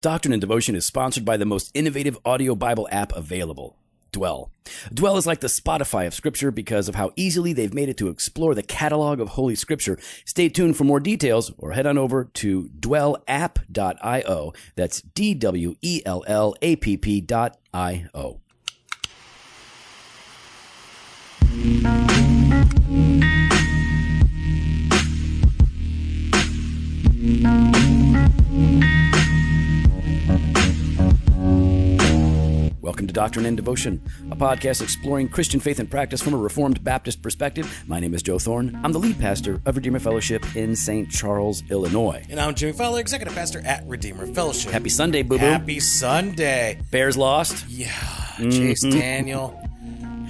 Doctrine and Devotion is sponsored by the most innovative audio Bible app available, Dwell. Dwell is like the Spotify of Scripture because of how easily they've made it to explore the catalog of Holy Scripture. Stay tuned for more details or head on over to dwellapp.io. That's D W E L L A P P dot I O. Welcome to Doctrine and Devotion, a podcast exploring Christian faith and practice from a Reformed Baptist perspective. My name is Joe Thorn. I'm the lead pastor of Redeemer Fellowship in St. Charles, Illinois. And I'm Jimmy Fowler, Executive Pastor at Redeemer Fellowship. Happy Sunday, boo boo. Happy Sunday. Bears lost. Yeah, Chase Daniel.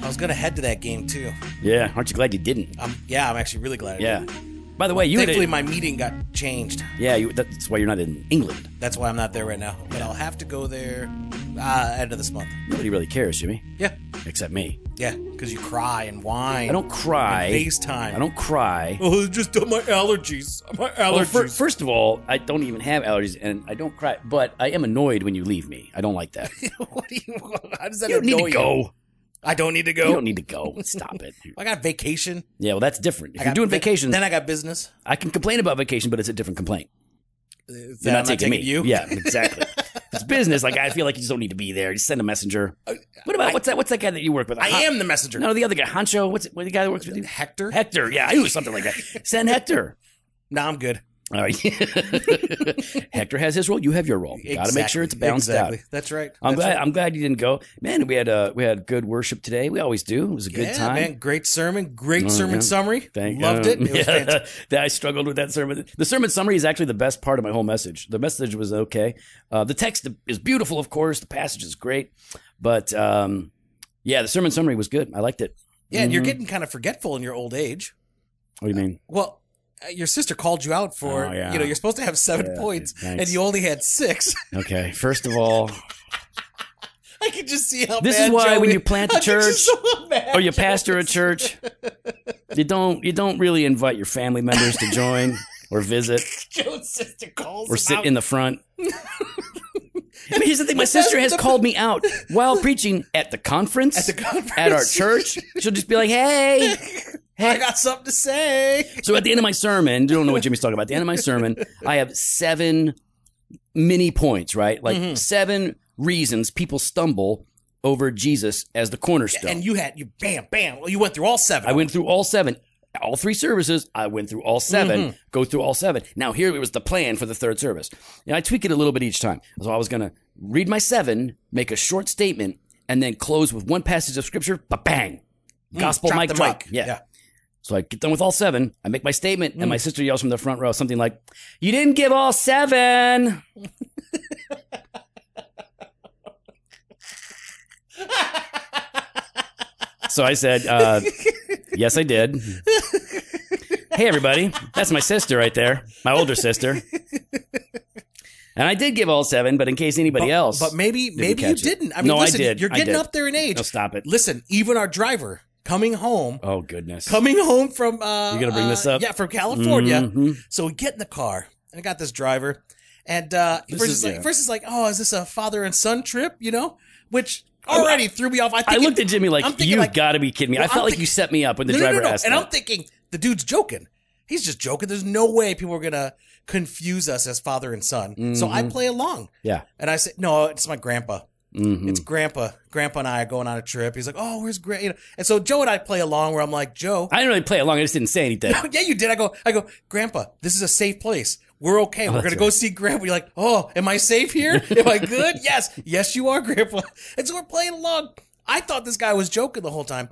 I was going to head to that game too. Yeah, aren't you glad you didn't? Um, yeah, I'm actually really glad. I Yeah. did. By the way, you Thankfully, my meeting got changed. Yeah, you, that's why you're not in England. That's why I'm not there right now. But I'll have to go there uh, end of this month. Nobody really cares, Jimmy, Yeah, except me. yeah, because you cry and whine. I don't cry. FaceTime. I don't cry. Oh, just my allergies. My Well, allergies. first of all, I don't even have allergies, and I don't cry. But I am annoyed when you leave me. I don't like that. what do you? How does that You don't need annoy to go. I don't need to go. You don't need to go. Stop it. I got vacation. Yeah, well, that's different. If I you're got doing va- vacations, Then I got business. I can complain about vacation, but it's a different complaint. You're I'm not taking me. you. Yeah, exactly. it's business. Like I feel like you just don't need to be there. Just send a messenger. What about what's that? What's that guy that you work with? Uh, I am the messenger. No, the other guy, Hancho. What's it, what the guy that works with you? Hector. Hector. Yeah, I knew it was something like that. Send Hector. No, I'm good. All right. Hector has his role. You have your role. Got to make sure it's balanced exactly. out. That's right. I'm That's glad. right. I'm glad you didn't go, man. We had uh, we had good worship today. We always do. It was a good yeah, time. man. Great sermon. Great Oh, sermon yeah. summary. Thank you. Loved uh, it. It was yeah, that I struggled with that sermon. The sermon summary is actually the best part of my whole message. The message was okay. Uh, the text is beautiful, of course. The passage is great, but um, yeah, the sermon summary was good. I liked it. Yeah, and you're Mhm. getting kind of forgetful in your old age. What do you mean? Well, Uh, your sister called you out for, Oh, yeah. you know, you're supposed to have seven Yeah, points, thanks. and you only had six. Okay, first of all, I can just see how This is why when you plant a church, so or you pastor a church, you don't you don't really invite your family members to join or visit Joe's sister calls or sit out. in the front. But here's the thing: my sister has called me out while preaching at the conference, At the conference. at our church. She'll just be like, "Hey." I got something to say. So at the end of my sermon, you don't know what Jimmy's talking about. At the end of my sermon, I have seven mini points, right? Like Mm-hmm. seven reasons people stumble over Jesus as the cornerstone. And you had you bam bam. Well, you went through all seven. I went through all seven. All three services, I went through all 7 Mm-hmm. go through all seven. Now, here it was the plan for the third service. And I tweak it a little bit each time. So I was going to read my seven, make a short statement, and then close with one passage of scripture, but bang. Gospel Mm, mic drop. mic. Yeah. Yeah. So I get done with all seven. I make my statement, and my Mm. sister yells from the front row something like, You didn't give all seven. so I said, uh, Yes, I did. hey, everybody. That's my sister right there, my older sister. And I did give all seven, but in case anybody else. But maybe maybe you it. didn't. I mean, No, I listen, did. you're getting did. up there in age. No, stop it. Listen, even our driver coming home, Oh, goodness. coming home from uh, You gonna bring this uh, up? Yeah, from California. Mhm. So we get in the car, and I got this driver, and uh, This first is- like, yeah. first is like, oh, is this a father and son trip? You know, which already threw me off. I, I looked at Jimmy like, You've like- got to be kidding me. I felt I'm like you set me up when the no, driver no, no. asked And that. I'm thinking the dude's joking. He's just joking. There's no way people are gonna confuse us as father and son. So I play along. Mm-hmm. Yeah. And I said, no, it's my grandpa. Mhm. It's grandpa. Grandpa and I are going on a trip. He's like, oh, where's Grandpa? You know, and so Joe and I play along where I'm like, Joe, I didn't really play along. I just didn't say anything. yeah, you did. I go, I go, Grandpa, this is a safe place. We're okay. We're gonna go see Grandpa. You're like, oh, am I safe here? Am I good? yes, yes, you are, Grandpa. And so we're playing along. I thought this guy was joking the whole time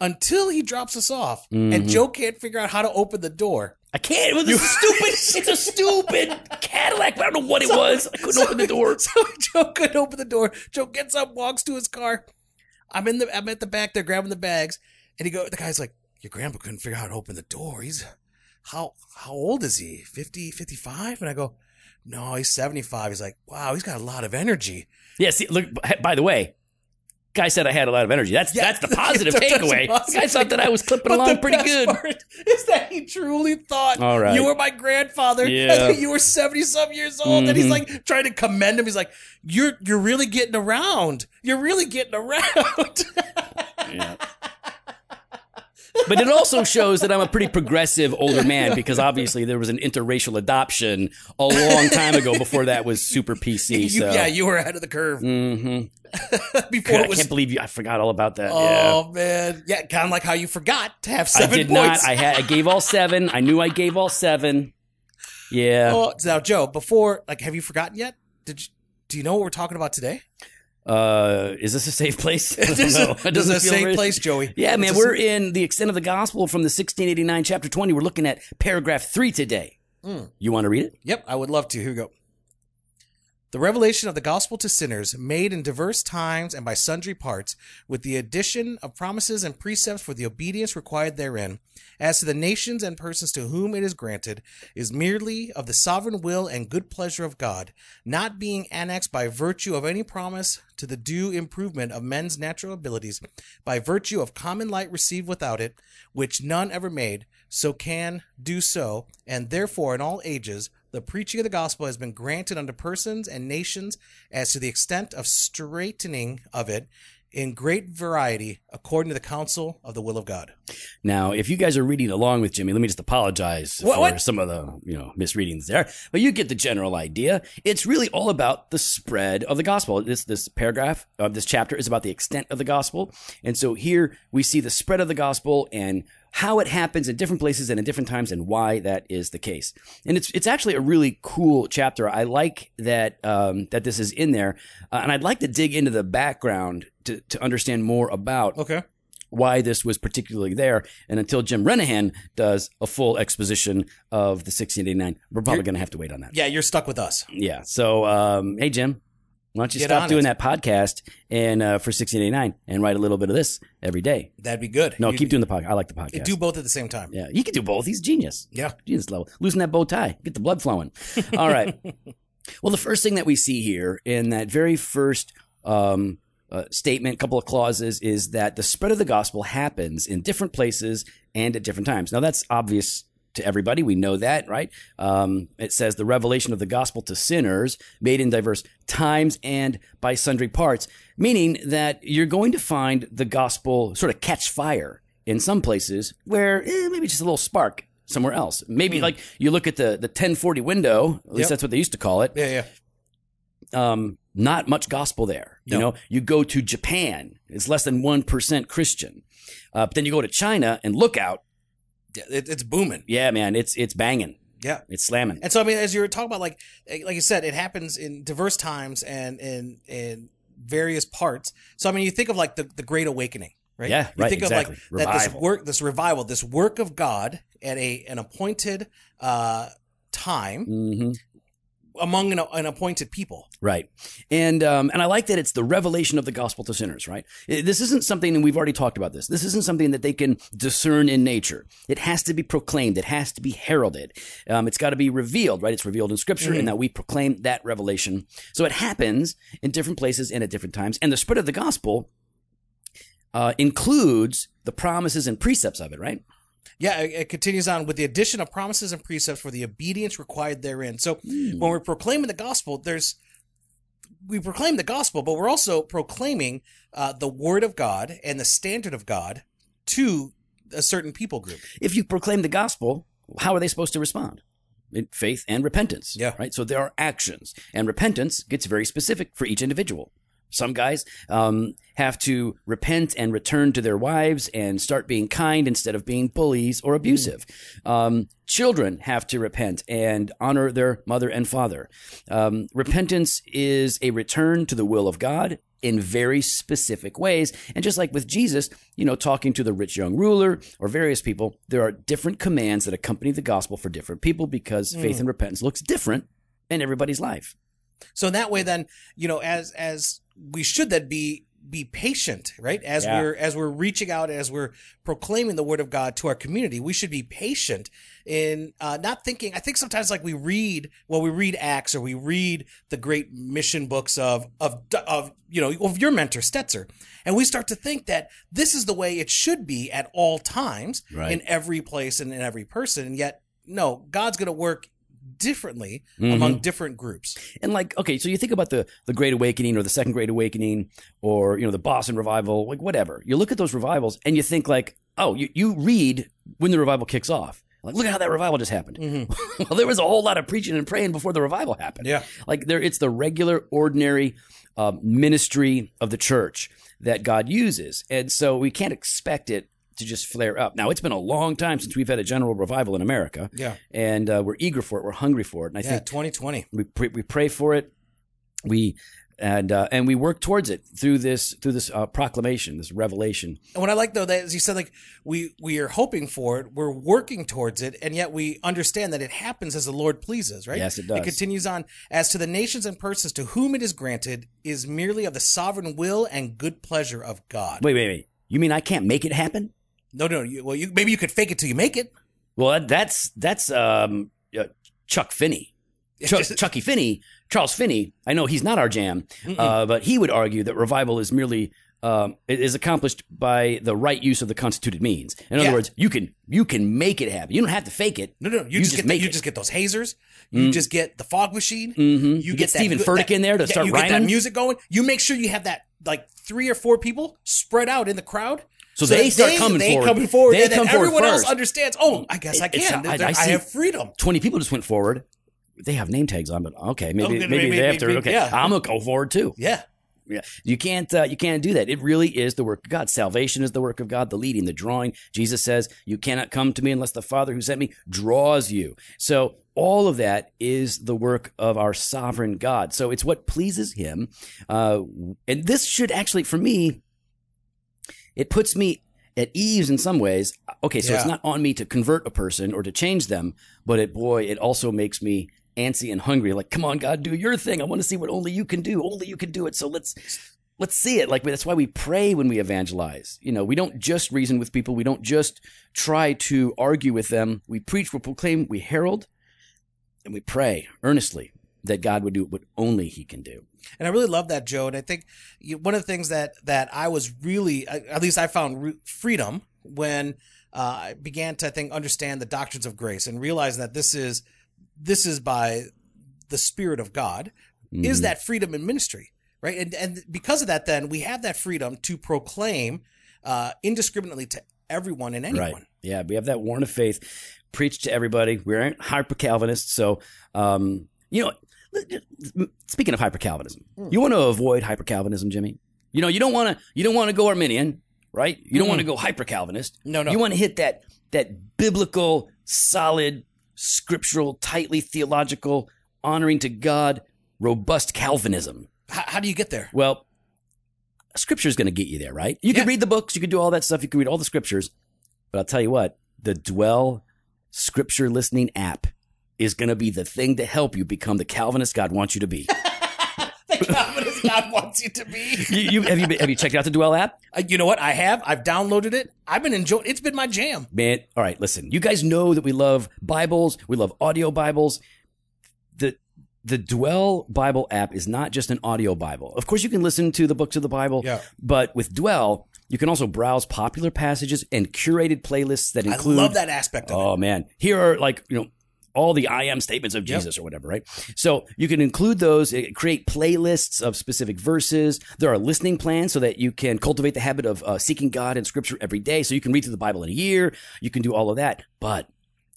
until he drops us off, Mm-hmm. and Joe can't figure out how to open the door. I can't. It was a stupid. it's a stupid Cadillac. I don't know what it was. I couldn't So- open the door. So Joe couldn't open the door. Joe gets up, walks to his car. I'm in the I'm at the back there grabbing the bags. And he go the guy's like, Your grandpa couldn't figure out how to open the door. He's how how old is he? 50, 55? And I go, No, he's 75. He's like, Wow, he's got a lot of energy. Yeah. See, look. By the way, Guy said I had a lot of energy. That's Yeah. that's the positive That's the takeaway. positive Guy thought that I was clipping But along the pretty good. is that he truly thought All right. you were my grandfather. Yeah. You were seventy some years old, and he's Mhm. like trying to commend him. He's like, "You're you're really getting around. You're really getting around." Yeah. But it also shows that I'm a pretty progressive older man because obviously there was an interracial adoption a long time ago before that was super PC. You- yeah, you were ahead of the curve hmm before God, I it was. can't believe you. I forgot all about that. yeah. Oh man, yeah, kind of like how you forgot to have I seven did points. not. I had. I gave all seven. I knew I gave all seven. Yeah. Oh, now, Joe, before like, have you forgotten yet? Did you? Do you know what we're talking about today? Uh, is this a safe place? I don't This is- know. It doesn't a safe very- place, Joey. Yeah, man. We're in the extent of the gospel from the 1689 chapter 20. We're looking at paragraph three today. Mm. You want to read it? Yep, I would love to. Here we go. The revelation of the gospel to sinners, made in diverse times and by sundry parts, with the addition of promises and precepts for the obedience required therein, as to the nations and persons to whom it is granted, is merely of the sovereign will and good pleasure of God, not being annexed by virtue of any promise to the due improvement of men's natural abilities, by virtue of common light received without it, which none ever made, so can do so, and therefore in all ages the preaching of the gospel has been granted unto persons and nations as to the extent of straitening of it in great variety according to the counsel of the will of God. Now, if you guys are reading along with Jimmy, let me just apologize What- for what? some of the you know misreadings there. But you get the general idea. It's really all about the spread of the gospel. This this paragraph of this chapter is about the extent of the gospel, and so here we see the spread of the gospel and how it happens in different places and in different times and why that is the case. And it's it's actually a really cool chapter. I like that um, that this is in there, uh, and I'd like to dig into the background to to understand more about Okay. why this was particularly there. And until Jim Renihan does a full exposition of the 1689, we're probably going to have to wait on that. Yeah, you're stuck with us. Yeah. So, um, hey, Jim, why don't you Get stop doing that podcast and uh, for 1689 and write a little bit of this every day? That'd be good. No, You- keep doing the podcast. I like the podcast. do both at the same time. yeah, you can do both. He's genius. Yeah. Genius level. Loosen that bow tie. Get the blood flowing. All right. well, the first thing that we see here in that very first um, uh, statement, a couple of clauses, is that the spread of the gospel happens in different places and at different times. Now, that's obvious to everybody. We know that, right? Um, it says the revelation of the gospel to sinners made in diverse times and by sundry parts, meaning that you're going to find the gospel sort of catch fire in some places where eh, maybe just a little spark somewhere else. Maybe like you look at the the 1040 window, at least Yep. that's what they used to call it. Yeah, yeah. Um, not much gospel there. You No. know, you go to Japan, it's less than 1% Christian. Uh, but then you go to China and look out. It, it's booming. Yeah, man, it's it's banging. Yeah. It's slamming. And so I mean, as you were talking about, like like you said, it happens in diverse times and in in various parts. So I mean, you think of like the, the Great Awakening, right? Yeah, you right, think exactly. of like that this Revival. work, this revival, this work of God at a an appointed uh, time hmm among an, an appointed people. Right. And um, and I like that it's the revelation of the gospel to sinners, right? This isn't something, and we've already talked about this, this isn't something that they can discern in nature. It has to be proclaimed, it has to be heralded. Um, it's got to be revealed, right? It's revealed in scripture, Mhm. and that we proclaim that revelation. So it happens in different places and at different times. And the spread of the gospel uh, includes the promises and precepts of it, right? Yeah, it, it continues on with the addition of promises and precepts for the obedience required therein. So Hmm. when we're proclaiming the gospel, there's we proclaim the gospel, but we're also proclaiming uh, the word of God and the standard of God to a certain people group. if you proclaim the gospel, how are they supposed to respond? In faith and repentance. Yeah. Right. So there are actions, and repentance gets very specific for each individual. Some guys um, have to repent and return to their wives and start being kind instead of being bullies or abusive. Um, children have to repent and honor their mother and father. Um, repentance is a return to the will of God in very specific ways. And just like with Jesus, you know, talking to the rich young ruler or various people, there are different commands that accompany the gospel for different people because faith and repentance looks different in everybody's life. So in that way, then you know, as as we should then be be patient, right? As Yeah. we're as we're reaching out, as we're proclaiming the word of God to our community, we should be patient in uh, not thinking. I think sometimes like we read, well, we read Acts or we read the great mission books of of of you know of your mentor Stetzer, and we start to think that this is the way it should be at all times Right. in every place and in every person, and yet no, God's going to work differently Mhm. among different groups. And like, okay, so you think about the the Great Awakening or the Second Great Awakening or you know the Boston Revival, like whatever. You look at those revivals and you think like, oh, you, you read when the revival kicks off. Like, look at how that revival just happened. well, there was a whole lot of preaching and praying before the revival happened. Yeah. like there, it's the regular, ordinary uh, ministry of the church that God uses, and so we can't expect it to just flare up. Now, it's been a long time since we've had a general revival in America, Yeah. and uh, we're eager for it. We're hungry for it, and I Yeah, think 2020. we pray, we pray for it. We and uh, and we work towards it through this through this uh, proclamation, this revelation. And what I like though that as you said, like we we are hoping for it, we're working towards it, and yet we understand that it happens as the Lord pleases, right? Yes, it does. It continues on as to the nations and persons to whom it is granted is merely of the sovereign will and good pleasure of God. Wait, wait, wait. You mean I can't make it happen? No, no. You, well, you maybe you could fake it till you make it. Well, that's that's um, uh, Chuck Finney, Chuck, Chucky Finney, Charles Finney. I know he's not our jam, uh, but he would argue that revival is merely um, is accomplished by the right use of the constituted means. In other Yeah. words, you can you can make it happen. You don't have to fake it. No, no. You, just, get the, you it. just get those hazers. You just get the fog machine. Mhm. You, get that Steven Furtick in there to yeah, start You get that music going. You make sure you have that like three or four people spread out in the crowd. So they that start coming they forward. coming forward. They and then come forward everyone else understands. Oh, I guess I can. I- I, I have freedom. 20 people just went forward. They have name tags on, but okay, maybe Okay, maybe, maybe- they have to. Okay, yeah. I'm gonna go forward too. Yeah. Yeah, you can't uh, you can't do that. It really is the work of God. Salvation is the work of God. The leading, the drawing. Jesus says, "You cannot come to me unless the Father who sent me draws you." So all of that is the work of our sovereign God. So it's what pleases Him, uh, and this should actually, for me, it puts me at ease in some ways. Okay, so it's not on me to convert a person or to change them, but it boy, it also makes me antsy and hungry. Like, come on, God, do your thing. I want to see what only you can do. Only you can do it. So let's let's see it. Like that's why we pray when we evangelize. You know, we don't just reason with people. We don't just try to argue with them. We preach, we proclaim, we herald, and we pray earnestly that God would do what only He can do. And I really love that, Joe. And I think one of the things that that I was really, at least I found freedom when uh, I began to, I think, understand the doctrines of grace and realize that this is this is by the Spirit of God. Is Mhm. that freedom in ministry, right? And and because of that, then we have that freedom to proclaim uh, indiscriminately to everyone and anyone. Right. Yeah, we have that warrant of faith. Preach to everybody. We aren't hyper Calvinists, so um, you know. Speaking of hyper Calvinism, Hmm. you want to avoid hyper Calvinism, Jimmy. You know, you don't want to. You don't want to go Arminian, right? You don't want to go hyper Calvinist. No, no. You want to hit that that biblical, solid, scriptural, tightly theological, honoring to God, robust Calvinism. How, how do you get there? Well, scripture is going to get you there, right? You can read the books, you can do all that stuff, you can read all the scriptures. But I'll tell you what, the Dwell scripture listening app is going to be the thing to help you become the Calvinist God wants you to be. The Calvinist God wants you to be. you, you, have, you, been- have you checked out the Dwell app? Uh, you know what? I have. I've downloaded it. I've been enjoying. It's been my jam. Man, all right, listen. You guys know that we love Bibles, we love audio Bibles. The the Dwell Bible app is not just an audio Bible. Of course, you can listen to the books of the Bible, Yeah. but with Dwell, you can also browse popular passages and curated playlists that include I love that aspect of it. Oh man, here are like you know all the I am statements of Yep. Jesus or whatever, right? So you can include those, eh, create playlists of specific verses. There are listening plans so that you can cultivate the habit of uh, seeking God in Scripture every day. So you can read through the Bible in a year. You can do all of that. But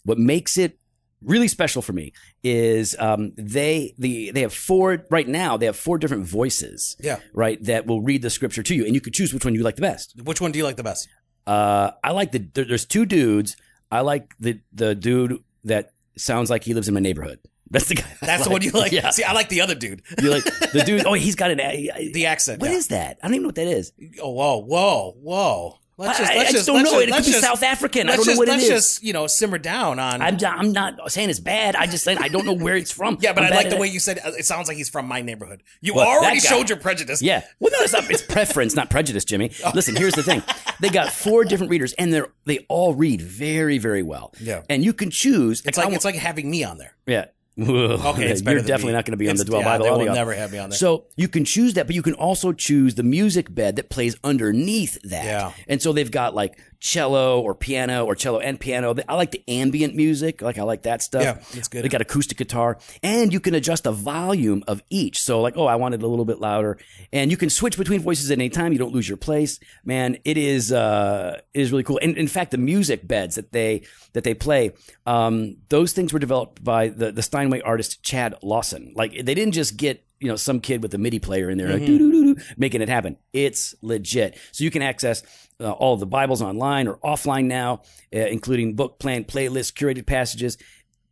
what makes it really special for me is um, they the they have four right now. They have four different voices, Yeah. right, that will read the Scripture to you, and you can choose which one you like the best. Which one do you like the best? Uh, I like the there, there's two dudes. I like the the dude that sounds like he lives in my neighborhood. That's the guy. That's the one you like. Yeah, See, I like the other dude. you like the dude. Oh, he's got an. The accent. What yeah. is that? I don't even know what that is. Oh, whoa, whoa, whoa. Let's just, I, let's I just, just don't know just- it. It could be just- South African. I don't know what it let's just, you know, simmer down on. I'm, I'm not saying it's bad. I just said I don't know where it's from. yeah, but I'm I like the way you said it. It sounds like he's from my neighborhood. You Well, already showed your prejudice. Yeah. Well, no, it's not. It's preference, not prejudice, Jimmy. Listen, here's the thing. They got four different readers, and they're they all read very, very well. Yeah. And you can choose. It's I like it's like having me on there. yeah. Okay, you're definitely not going to be on the Dwell yeah, Bible they will audio. never have me on there. So you can choose that, but you can also choose the music bed that plays underneath that. Yeah. And so they've got like cello or piano or cello and piano. I like the ambient music. Like I like that stuff. Yeah, that's good. They got acoustic guitar, and you can adjust the volume of each. So like, oh, I want it a little bit louder, and you can switch between voices at any time. You don't lose your place. Man, it is uh, it is really cool. And in fact, the music beds that they that they play, um, those things were developed by the the Steinway artist Chad Lawson. Like they didn't just get you know some kid with a MIDI player in there like, doo-doo-doo-doo, making it happen. It's legit. So you can access uh, all the Bibles online or offline now, uh, including book plan, playlists, curated passages,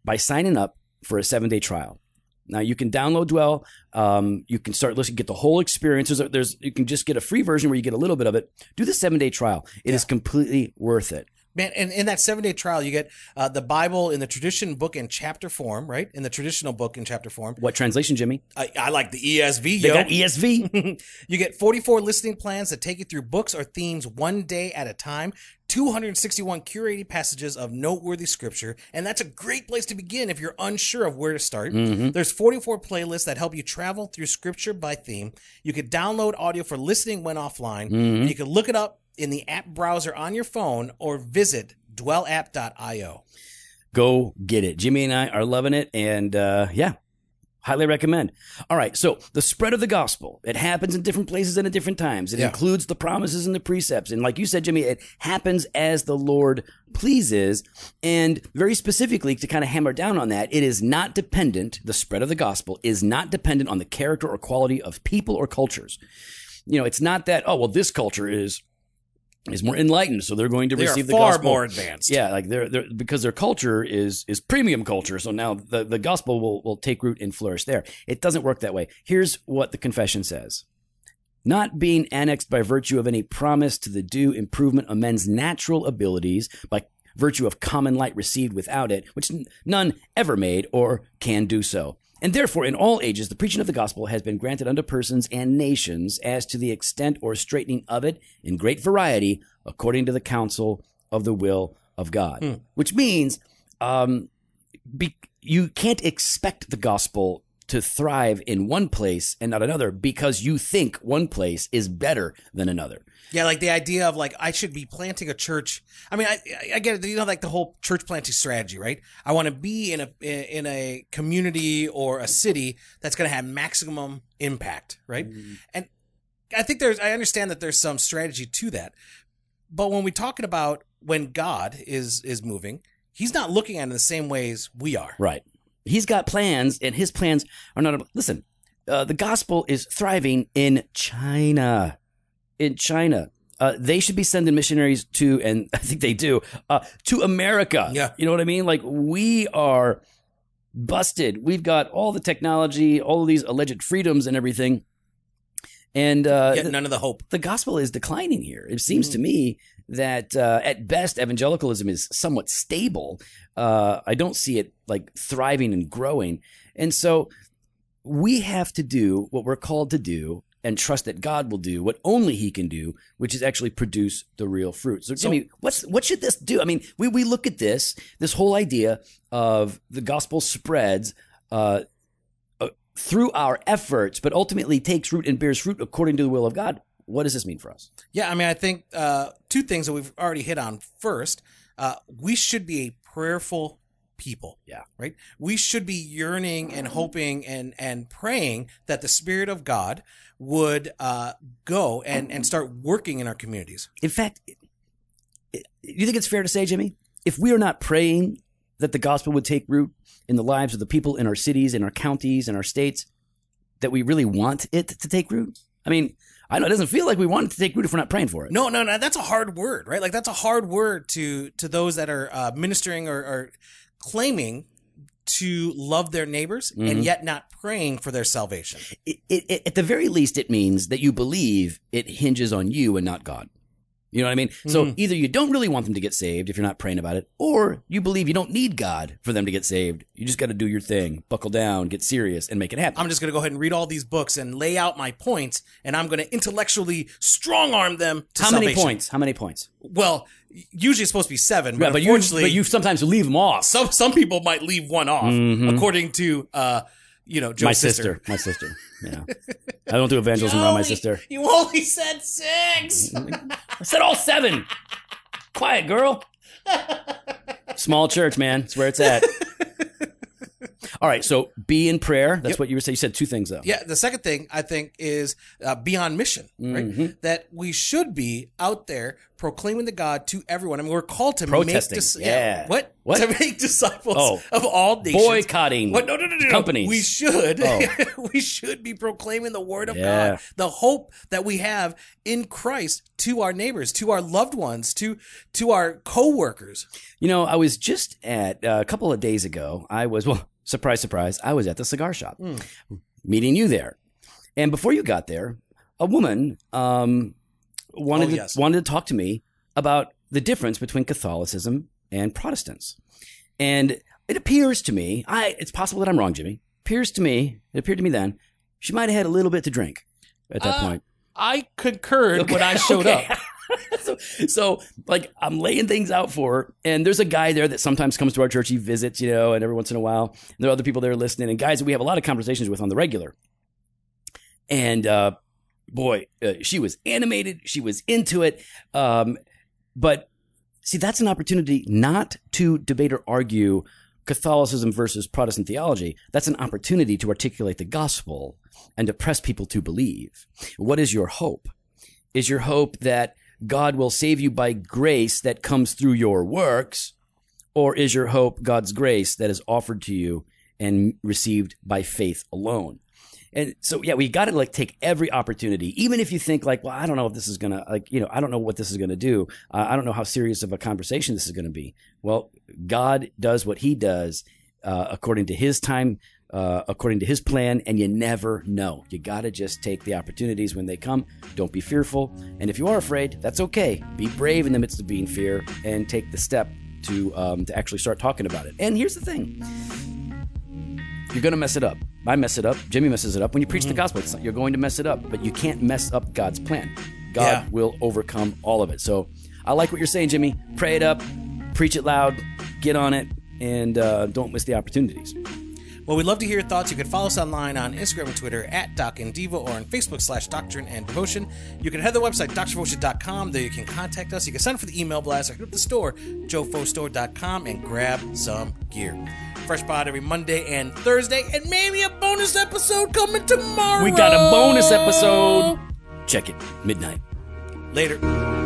by signing up for a seven day trial. Now you can download Dwell. Um, you can start listening, get the whole experience. There's, there's you can just get a free version where you get a little bit of it. Do the seven day trial. It is completely worth it. Man, and in that seven day trial, you get uh, the Bible in the tradition book and chapter form, right? In the traditional book and chapter form. What translation, Jimmy? I, I like the ESV, They yo. got ESV. you get 44 listening plans that take you through books or themes one day at a time, 261 curated passages of noteworthy scripture, and that's a great place to begin if you're unsure of where to start. There's 44 playlists that help you travel through scripture by theme. You could download audio for listening when offline, and you can look it up in the app browser on your phone or visit dwellapp.io. Go get it. Jimmy and I are loving it, and uh, yeah, highly recommend. All right, so the spread of the gospel it happens in different places and at different times. It Yeah. includes the promises and the precepts, and like you said, Jimmy, it happens as the Lord pleases. And very specifically, to kind of hammer down on that, it is not dependent. The spread of the gospel is not dependent on the character or quality of people or cultures. You know, it's not that oh well, this culture is is more enlightened, so they're going to They receive the far gospel. more advanced. Yeah, like they're, they're because their culture is is premium culture. So now the, the gospel will, will take root and flourish there. It doesn't work that way. Here's what the confession says. Not being annexed by virtue of any promise to the due improvement of men's natural abilities by virtue of common light received without it, which none ever made or can do so. And therefore, in all ages, the preaching of the gospel has been granted unto persons and nations as to the extent or straitening of it in great variety, according to the counsel of the will of God. Which means um, be, you can't expect the gospel to thrive in one place and not another because you think one place is better than another. Yeah, like the idea of like I should be planting a church. I mean, I I get it. You know, like the whole church planting strategy, right? I want to be in a in a community or a city that's going to have maximum impact, right? Mm-hmm. And I think there's I understand that there's some strategy to that, but when we're talking about when God is is moving, He's not looking at it in the same ways we are. Right. He's got plans, and his plans are not. Listen, uh, the gospel is thriving in China. In China. Uh, they should be sending missionaries to, and I think they do, uh, to America. Yeah. You know what I mean? Like, we are busted. We've got all the technology, all of these alleged freedoms and everything. And uh, none of the hope. the gospel is declining here. It seems to me that uh, at best evangelicalism is somewhat stable. Uh, I don't see it like thriving and growing. And so we have to do what we're called to do and trust that God will do what only He can do, which is actually produce the real fruit. So, Jimmy, what's what should this do? I mean, we we look at this this whole idea of the gospel spreads. Uh, through our efforts, but ultimately takes root and bears fruit according to the will of God. What does this mean for us? Yeah, I mean, I think uh, two things that we've already hit on. First, uh, we should be a prayerful people. Yeah. Right? We should be yearning and hoping and, and praying that the Spirit of God would uh, go and, and start working in our communities. In fact, do you think it's fair to say, Jimmy, if we are not praying that the gospel would take root in the lives of the people in our cities, in our counties, in our states, that we really want it to take root? I mean, I know it doesn't feel like we want it to take root if we're not praying for it. No, no, no. That's a hard word, right? Like that's a hard word to to those that are uh, ministering or, or claiming to love their neighbors and yet not praying for their salvation. It, it, it- at the very least, it means that you believe it hinges on you and not God. You know what I mean? So either you don't really want them to get saved if you're not praying about it, or you believe you don't need God for them to get saved. You just got to do your thing, buckle down, get serious, and make it happen. I'm just going to go ahead and read all these books and lay out my points, and I'm going to intellectually strong arm them to How many points? How many points? Well, usually it's supposed to be seven, Yeah, but, but you, but you sometimes leave them off. some some people might leave one off, according to uh, you know, Joe's my sister. my sister. Yeah, I don't do evangelism around my sister. You only said six. I said all seven. Quiet, girl. Small church, man. That's where it's at. All right, so be in prayer. That's what you were saying. You said two things though. Yeah, the second thing I think is uh, be on mission, Mm-hmm. right? That we should be out there proclaiming the God to everyone. I mean, we're called to Protesting, make dis- yeah. what What? to make disciples Oh. of all nations. Boycotting What? No, no, no, no, no. companies. We should. Oh. we should be proclaiming the word of Yeah. God, the hope that we have in Christ to our neighbors, to our loved ones, to to our coworkers. You know, I was just at uh, a couple of days ago. I was well, surprise, surprise. I was at the cigar shop, meeting you there, and before you got there, a woman um, wanted Oh, to, wanted to talk to me about the difference between Catholicism and Protestants, and it appears to me, I it's possible that I'm wrong, Jimmy. Appears to me, it appeared to me then, she might have had a little bit to drink at that Uh, point. I concurred when I showed Okay. up. so, so, like, I'm laying things out for her, and there's a guy there that sometimes comes to our church. He visits, you know, and every once in a while, and there are other people there listening, and guys that we have a lot of conversations with on the regular. And uh, boy, uh, she was animated. She was into it. Um, but see, that's an opportunity not to debate or argue Catholicism versus Protestant theology. That's an opportunity to articulate the gospel and to press people to believe. What is your hope? Is your hope that God will save you by grace that comes through your works? Or is your hope God's grace that is offered to you and received by faith alone? And so, yeah, we got to like take every opportunity, even if you think like, well, I don't know if this is gonna like, you know, I don't know what this is gonna do. Uh, I don't know how serious of a conversation this is gonna be. Well, God does what He does uh, according to His time, uh, according to His plan, and you never know. You got to just take the opportunities when they come. Don't be fearful, and if you are afraid, that's okay. Be brave in the midst of being fear, and take the step to um, to actually start talking about it. And here's the thing you're going to mess it up. I mess it up. Jimmy messes it up. When you preach the gospel, you're going to mess it up, but you can't mess up God's plan. God Yeah. will overcome all of it. So I like what you're saying, Jimmy. Pray it up, preach it loud, get on it, and uh, don't miss the opportunities. Well, we'd love to hear your thoughts. You can follow us online on Instagram and Twitter at Doc and Diva or on Facebook slash Doctrine and Devotion. You can head to the website, drdevotion.com. There you can contact us. You can sign up for the email blast or hit up the store, jofostore.com, and grab some gear. Fresh pod every Monday and Thursday, and maybe a bonus episode coming tomorrow. We got a bonus episode. Check it, midnight. Later.